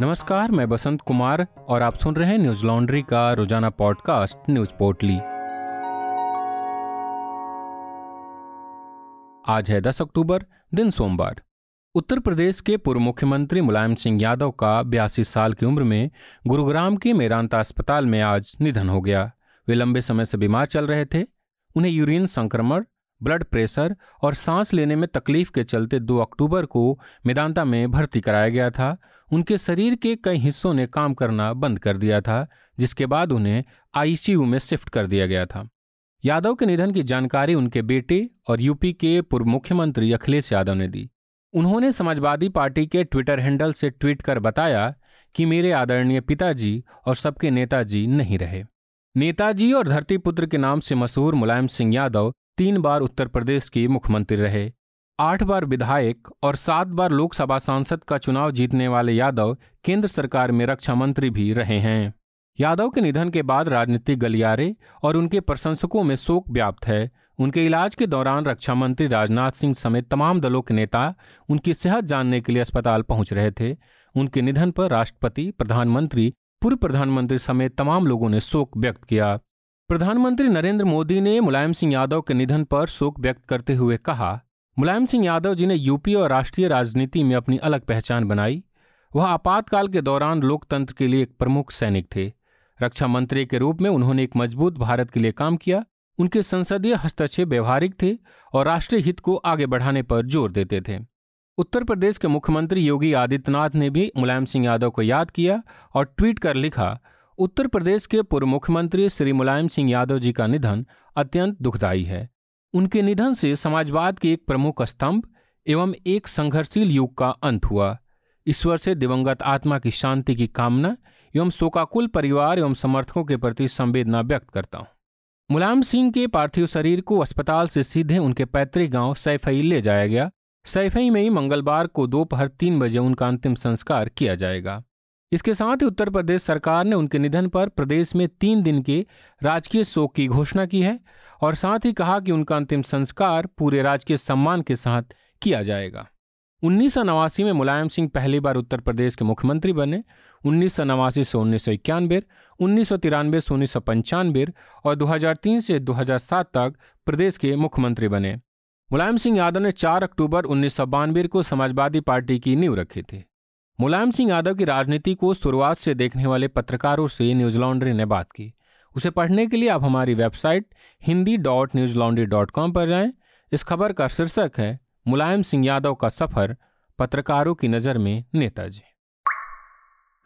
नमस्कार, मैं बसंत कुमार और आप सुन रहे हैं न्यूज़ लॉन्ड्री का रोज़ाना पॉडकास्ट न्यूज़ पोर्टली आज है 10 अक्टूबर, दिन सोमवार। उत्तर प्रदेश के पूर्व मुख्यमंत्री मुलायम सिंह यादव का बयासी साल की उम्र में गुरुग्राम के मेदांता अस्पताल में आज निधन हो गया। वे लंबे समय से बीमार चल रहे थे। उन्हें यूरिन संक्रमण, ब्लड प्रेशर और सांस लेने में तकलीफ़ के चलते 2 अक्टूबर को मेदांता में भर्ती कराया गया था। उनके शरीर के कई हिस्सों ने काम करना बंद कर दिया था, जिसके बाद उन्हें आईसीयू में शिफ्ट कर दिया गया था। यादव के निधन की जानकारी उनके बेटे और यूपी के पूर्व मुख्यमंत्री अखिलेश यादव ने दी। उन्होंने समाजवादी पार्टी के ट्विटर हैंडल से ट्वीट कर बताया कि मेरे आदरणीय पिताजी और सबके नेताजी नहीं रहे। नेताजी और धरतीपुत्र के नाम से मशहूर मुलायम सिंह यादव तीन बार उत्तर प्रदेश के मुख्यमंत्री रहे। आठ बार विधायक और सात बार लोकसभा सांसद का चुनाव जीतने वाले यादव केंद्र सरकार में रक्षा मंत्री भी रहे हैं। यादव के निधन के बाद राजनीतिक गलियारे और उनके प्रशंसकों में शोक व्याप्त है। उनके इलाज के दौरान रक्षा मंत्री राजनाथ सिंह समेत तमाम दलों के नेता उनकी सेहत जानने के लिए अस्पताल पहुँच रहे थे। उनके निधन पर राष्ट्रपति, प्रधानमंत्री, पूर्व प्रधानमंत्री समेत तमाम लोगों ने शोक व्यक्त किया। प्रधानमंत्री नरेंद्र मोदी ने मुलायम सिंह यादव के निधन पर शोक व्यक्त करते हुए कहा मुलायम सिंह यादव जी ने यूपी और राष्ट्रीय राजनीति में अपनी अलग पहचान बनाई, वह आपातकाल के दौरान लोकतंत्र के लिए एक प्रमुख सैनिक थे। रक्षा मंत्री के रूप में उन्होंने एक मज़बूत भारत के लिए काम किया। उनके संसदीय हस्तक्षेप व्यवहारिक थे और राष्ट्रीय हित को आगे बढ़ाने पर ज़ोर देते थे। उत्तर प्रदेश के मुख्यमंत्री योगी आदित्यनाथ ने भी मुलायम सिंह यादव को याद किया और ट्वीट कर लिखा, उत्तर प्रदेश के पूर्व मुख्यमंत्री श्री मुलायम सिंह यादव जी का निधन अत्यंत दुखदायी है। उनके निधन से समाजवाद के एक प्रमुख स्तंभ एवं एक संघर्षशील युग का अंत हुआ। ईश्वर से दिवंगत आत्मा की शांति की कामना एवं शोकाकुल परिवार एवं समर्थकों के प्रति संवेदना व्यक्त करता हूँ। मुलायम सिंह के पार्थिव शरीर को अस्पताल से सीधे उनके पैतृक गाँव सैफई ले जाया गया। सैफई में ही मंगलवार को दोपहर तीन बजे उनका अंतिम संस्कार किया जाएगा। इसके साथ ही उत्तर प्रदेश सरकार ने उनके निधन पर प्रदेश में तीन दिन के राजकीय शोक की घोषणा की है और साथ ही कहा कि उनका अंतिम संस्कार पूरे राजकीय सम्मान के साथ किया जाएगा। उन्नीस नवासी में मुलायम सिंह पहली बार उत्तर प्रदेश के मुख्यमंत्री बने, उन्नीस सौ नवासी से उन्नीस सौ इक्यानवे, उन्नीस सौ तिरानवे से उन्नीस सौ पंचानवे और 2003 से 2007 तक प्रदेश के मुख्यमंत्री बने। मुलायम सिंह यादव ने 4 अक्टूबर उन्नीस सौ बानबे को समाजवादी पार्टी की नींव रखी थी। मुलायम सिंह यादव की राजनीति को शुरुआत से देखने वाले पत्रकारों से न्यूज़ लॉन्ड्री ने बात की। उसे पढ़ने के लिए आप हमारी website Hindi dot news laundry dot com पर जाएँ। इस खबर का शीर्षक है, मुलायम सिंह यादव का सफ़र, पत्रकारों की नज़र में नेताजी।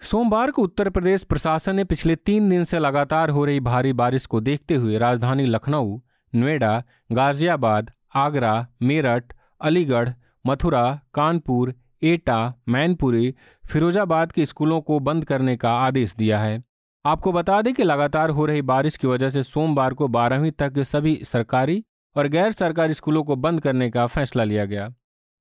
सोमवार को उत्तर प्रदेश प्रशासन ने पिछले तीन दिन से लगातार हो रही भारी बारिश को देखते हुए राजधानी लखनऊ, नोएडा, गाजियाबाद, आगरा, मेरठ, अलीगढ़, मथुरा, कानपुर एटा, मैनपुरी, फिरोजाबाद के स्कूलों को बंद करने का आदेश दिया है। आपको बता दें कि लगातार हो रही बारिश की वजह से सोमवार को बारहवीं तक के सभी सरकारी और गैर सरकारी स्कूलों को बंद करने का फैसला लिया गया।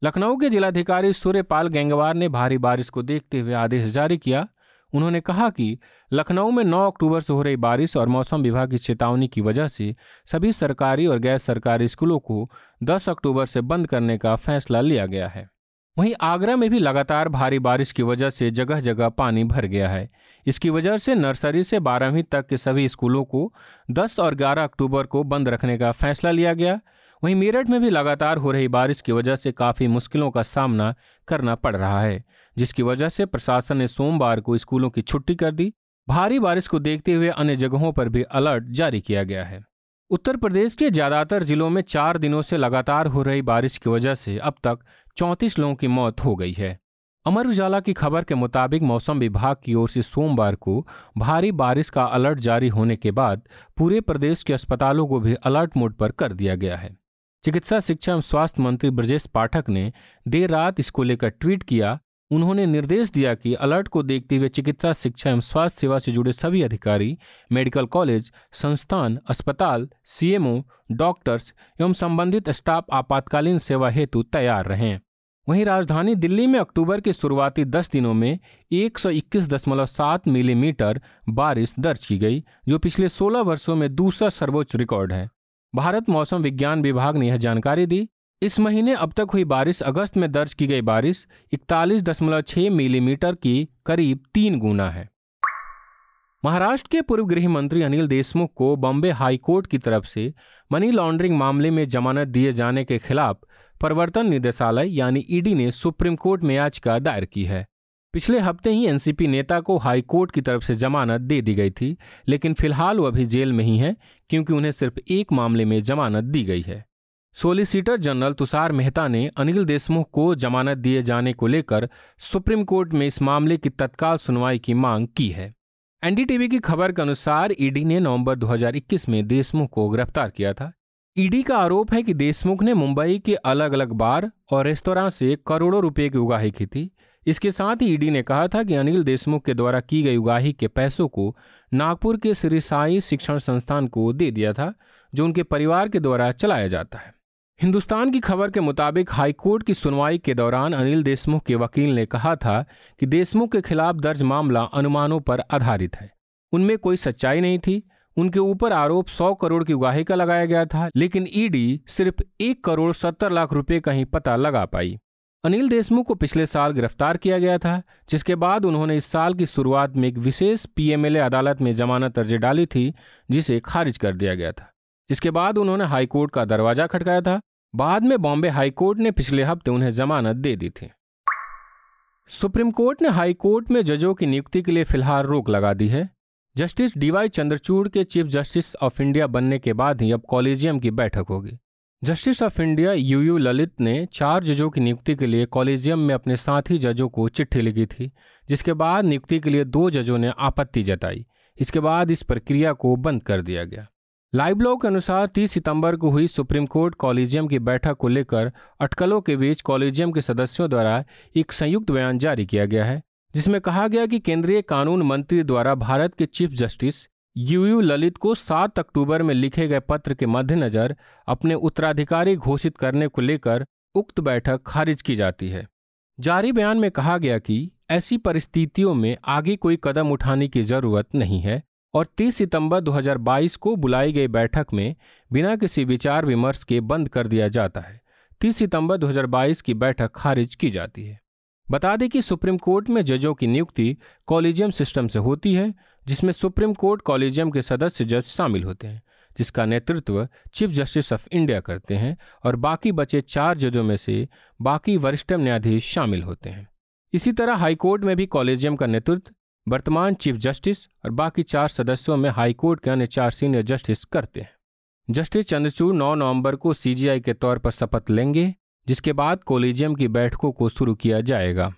लखनऊ के जिलाधिकारी सूर्यपाल गेंगवार ने भारी बारिश को देखते हुए आदेश जारी किया। उन्होंने कहा कि लखनऊ में 9 अक्टूबर से हो रही बारिश और मौसम विभाग की चेतावनी की वजह से सभी सरकारी और गैर सरकारी स्कूलों को 10 अक्टूबर से बंद करने का फैसला लिया गया है। वहीं आगरा में भी लगातार भारी बारिश की वजह से जगह जगह पानी भर गया है। इसकी वजह से नर्सरी से बारहवीं तक के सभी स्कूलों को 10 और 11 अक्टूबर को बंद रखने का फैसला लिया गया। वहीं मेरठ में भी लगातार हो रही बारिश की वजह से काफ़ी मुश्किलों का सामना करना पड़ रहा है, जिसकी वजह से प्रशासन ने सोमवार को स्कूलों की छुट्टी कर दी। भारी बारिश को देखते हुए अन्य जगहों पर भी अलर्ट जारी किया गया है। उत्तर प्रदेश के ज़्यादातर जिलों में चार दिनों से लगातार हो रही बारिश की वजह से अब तक चौंतीस लोगों की मौत हो गई है। अमर उजाला की खबर के मुताबिक मौसम विभाग की ओर से सोमवार को भारी बारिश का अलर्ट जारी होने के बाद पूरे प्रदेश के अस्पतालों को भी अलर्ट मोड पर कर दिया गया है। चिकित्सा, शिक्षा एवं स्वास्थ्य मंत्री ब्रजेश पाठक ने देर रात इसको लेकर ट्वीट किया उन्होंने निर्देश दिया कि अलर्ट को देखते हुए चिकित्सा, शिक्षा एवं स्वास्थ्य सेवा से जुड़े सभी अधिकारी, मेडिकल कॉलेज, संस्थान, अस्पताल, सीएमओ, डॉक्टर्स एवं संबंधित स्टाफ आपातकालीन सेवा हेतु तैयार रहें। वहीं राजधानी दिल्ली में अक्टूबर के शुरुआती 10 दिनों में 121.7 मिलीमीटर बारिश दर्ज की गई, जो पिछले 16 वर्षों में दूसरा सर्वोच्च रिकॉर्ड है। भारत मौसम विज्ञान विभाग ने यह जानकारी दी। इस महीने अब तक हुई बारिश अगस्त में दर्ज की गई बारिश इकतालीस दशमलव छह मिलीमीटर की करीब तीन गुना है। महाराष्ट्र के पूर्व गृह मंत्री अनिल देशमुख को बॉम्बे हाईकोर्ट की तरफ़ से मनी लॉन्ड्रिंग मामले में जमानत दिए जाने के खिलाफ प्रवर्तन निदेशालय यानी ईडी ने सुप्रीम कोर्ट में याचिका दायर की है। पिछले हफ़्ते ही एनसीपी नेता को हाई कोर्ट की तरफ़ से जमानत दे दी गई थी, लेकिन फ़िलहाल वह अभी जेल में ही है, क्योंकि उन्हें सिर्फ़ एक मामले में जमानत दी गई है। सोलिसिटर जनरल तुषार मेहता ने अनिल देशमुख को जमानत दिए जाने को लेकर सुप्रीम कोर्ट में इस मामले की तत्काल सुनवाई की मांग की है। एनडीटीवी की खबर के अनुसार ईडी ने नवंबर 2021 में देशमुख को गिरफ़्तार किया था। ईडी का आरोप है कि देशमुख ने मुंबई के अलग अलग बार और रेस्तोरां से करोड़ों रुपए की उगाही की थी। इसके साथ ही ईडी ने कहा था कि अनिल देशमुख के द्वारा की गई उगाही के पैसों को नागपुर के श्री साई शिक्षण संस्थान को दे दिया था, जो उनके परिवार के द्वारा चलाया जाता है। हिंदुस्तान की खबर के मुताबिक हाईकोर्ट की सुनवाई के दौरान अनिल देशमुख के वकील ने कहा था कि देशमुख के खिलाफ दर्ज मामला अनुमानों पर आधारित है। उनमें कोई सच्चाई नहीं थी। उनके ऊपर आरोप 100 करोड़ की उगाही का लगाया गया था, लेकिन ईडी सिर्फ़ एक करोड़ सत्तर लाख रुपए का ही पता लगा पाई। अनिल देशमुख को पिछले साल गिरफ़्तार किया गया था, जिसके बाद उन्होंने इस साल की शुरुआत में एक विशेष पीएमएलए अदालत में जमानत अर्जी डाली थी, जिसे खारिज कर दिया गया था। जिसके बाद उन्होंने हाईकोर्ट का दरवाज़ा खटकाया था। बाद में बॉम्बे हाईकोर्ट ने पिछले हफ़्ते उन्हें जमानत दे दी थी। सुप्रीम कोर्ट ने हाईकोर्ट में जजों की नियुक्ति के लिए फ़िलहाल रोक लगा दी है। जस्टिस डीवाई चंद्रचूड़ के चीफ जस्टिस ऑफ़ इंडिया बनने के बाद ही अब कॉलेजियम की बैठक होगी। Justice of India U U Lalit ने चार जजों की नियुक्ति के लिए कॉलेजियम में अपने साथी जजों को चिट्ठी लिखी थी, जिसके बाद नियुक्ति के लिए दो जजों ने आपत्ति जताई। इसके बाद इस प्रक्रिया को बंद कर दिया गया। लाइव ब्लॉग के अनुसार 30 सितंबर को हुई सुप्रीम कोर्ट कॉलेजियम की बैठक को लेकर अटकलों के बीच कॉलेजियम के सदस्यों द्वारा एक संयुक्त बयान जारी किया गया है, जिसमें कहा गया कि केंद्रीय कानून मंत्री द्वारा भारत के chief justice U U Lalit को 7 अक्टूबर में लिखे गए पत्र के मद्देनजर अपने उत्तराधिकारी घोषित करने को लेकर उक्त बैठक खारिज की जाती है। जारी बयान में कहा गया कि ऐसी परिस्थितियों में आगे कोई कदम उठाने की ज़रूरत नहीं है और 30 सितंबर 2022 को बुलाई गई बैठक में बिना किसी विचार विमर्श के बंद कर दिया जाता है। 30 सितंबर 2022 की बैठक खारिज की जाती है। बता दें कि सुप्रीम कोर्ट में जजों की नियुक्ति कॉलेजियम सिस्टम से होती है, जिसमें सुप्रीम कोर्ट कॉलेजियम के सदस्य जज शामिल होते हैं, जिसका नेतृत्व चीफ जस्टिस ऑफ़ इंडिया करते हैं और बाकी बचे चार जजों में से बाकी वरिष्ठम न्यायाधीश शामिल होते हैं। इसी तरह हाईकोर्ट में भी कॉलेजियम का नेतृत्व वर्तमान चीफ जस्टिस और बाकी चार सदस्यों में हाईकोर्ट के अन्य चार सीनियर जस्टिस करते हैं। जस्टिस चंद्रचूड़ 9 नवंबर को सीजीआई के तौर पर शपथ लेंगे, जिसके बाद कोलिजियम की बैठकों को शुरू किया जाएगा।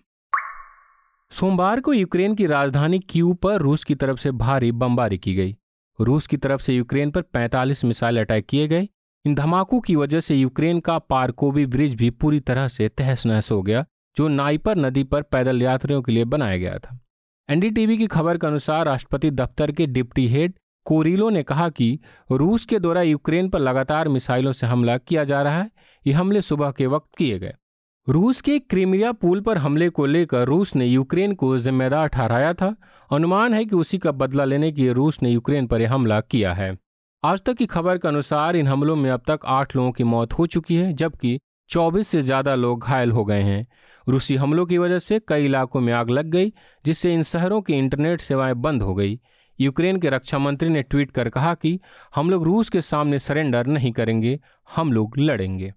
सोमवार को यूक्रेन की राजधानी क्यू पर रूस की तरफ़ से भारी बमबारी की गई। रूस की तरफ़ से यूक्रेन पर 45 मिसाइल अटैक किए गए। इन धमाकों की वजह से यूक्रेन का पार्कोवी ब्रिज भी पूरी तरह से तहस नहस हो गया, जो नाइपर नदी पर पैदल यात्रियों के लिए बनाया गया था। एनडीटीवी की खबर के अनुसार राष्ट्रपति दफ्तर के डिप्टी हेड कोरिलो ने कहा कि रूस के द्वारा यूक्रेन पर लगातार मिसाइलों से हमला किया जा रहा है। ये हमले सुबह के वक्त किए गए। रूस के क्रीमिया पुल पर हमले को लेकर रूस ने यूक्रेन को जिम्मेदार ठहराया था। अनुमान है कि उसी का बदला लेने के लिए रूस ने यूक्रेन पर यह हमला किया है। आज तक की खबर के अनुसार इन हमलों में अब तक आठ लोगों की मौत हो चुकी है, जबकि 24 से ज़्यादा लोग घायल हो गए हैं। रूसी हमलों की वजह से कई इलाकों में आग लग गई, जिससे इन शहरों की इंटरनेट सेवाएँ बंद हो गई। यूक्रेन के रक्षा मंत्री ने ट्वीट कर कहा कि हम लोग रूस के सामने सरेंडर नहीं करेंगे, हम लोग लड़ेंगे।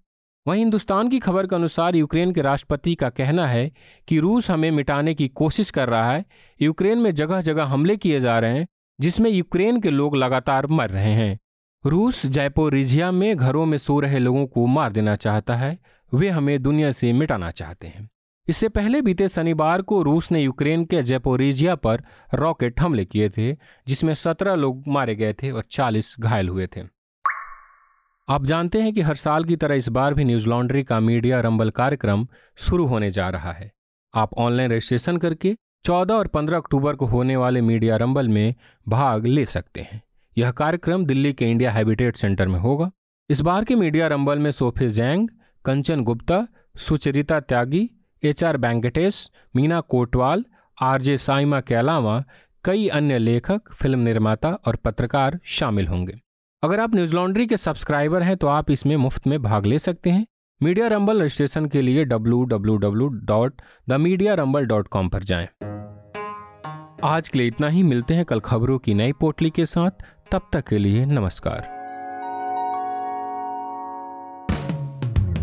वहीं हिंदुस्तान की खबर के अनुसार यूक्रेन के राष्ट्रपति का कहना है कि रूस हमें मिटाने की कोशिश कर रहा है। यूक्रेन में जगह जगह हमले किए जा रहे हैं, जिसमें यूक्रेन के लोग लगातार मर रहे हैं। रूस जयपोरिजिया में घरों में सो रहे लोगों को मार देना चाहता है, वे हमें दुनिया से मिटाना चाहते हैं। इससे पहले बीते शनिवार को रूस ने यूक्रेन के जयपोरिजिया पर रॉकेट हमले किए थे, जिसमें सत्रह लोग मारे गए थे और चालीस घायल हुए थे। आप जानते हैं कि हर साल की तरह इस बार भी न्यूज़ लॉन्ड्री का मीडिया रंबल कार्यक्रम शुरू होने जा रहा है। आप ऑनलाइन रजिस्ट्रेशन करके 14 और 15 अक्टूबर को होने वाले मीडिया रंबल में भाग ले सकते हैं। यह कार्यक्रम दिल्ली के इंडिया हैबिटेट सेंटर में होगा। इस बार के मीडिया रंबल में Sophie Zhang, Kanchan Gupta, Sucharita Tyagi H R Venkatesh Meena Kotwal RJ Saima के अलावा कई अन्य लेखक फ़िल्म निर्माता और पत्रकार शामिल होंगे। अगर आप न्यूज़ लॉन्ड्री के सब्सक्राइबर हैं तो आप इसमें मुफ़्त में भाग ले सकते हैं। मीडिया रंबल रजिस्ट्रेशन के लिए www.themediarumble.com पर जाएँ। आज के लिए इतना ही, मिलते हैं कल खबरों की नई पोटली के साथ। तब तक के लिए नमस्कार।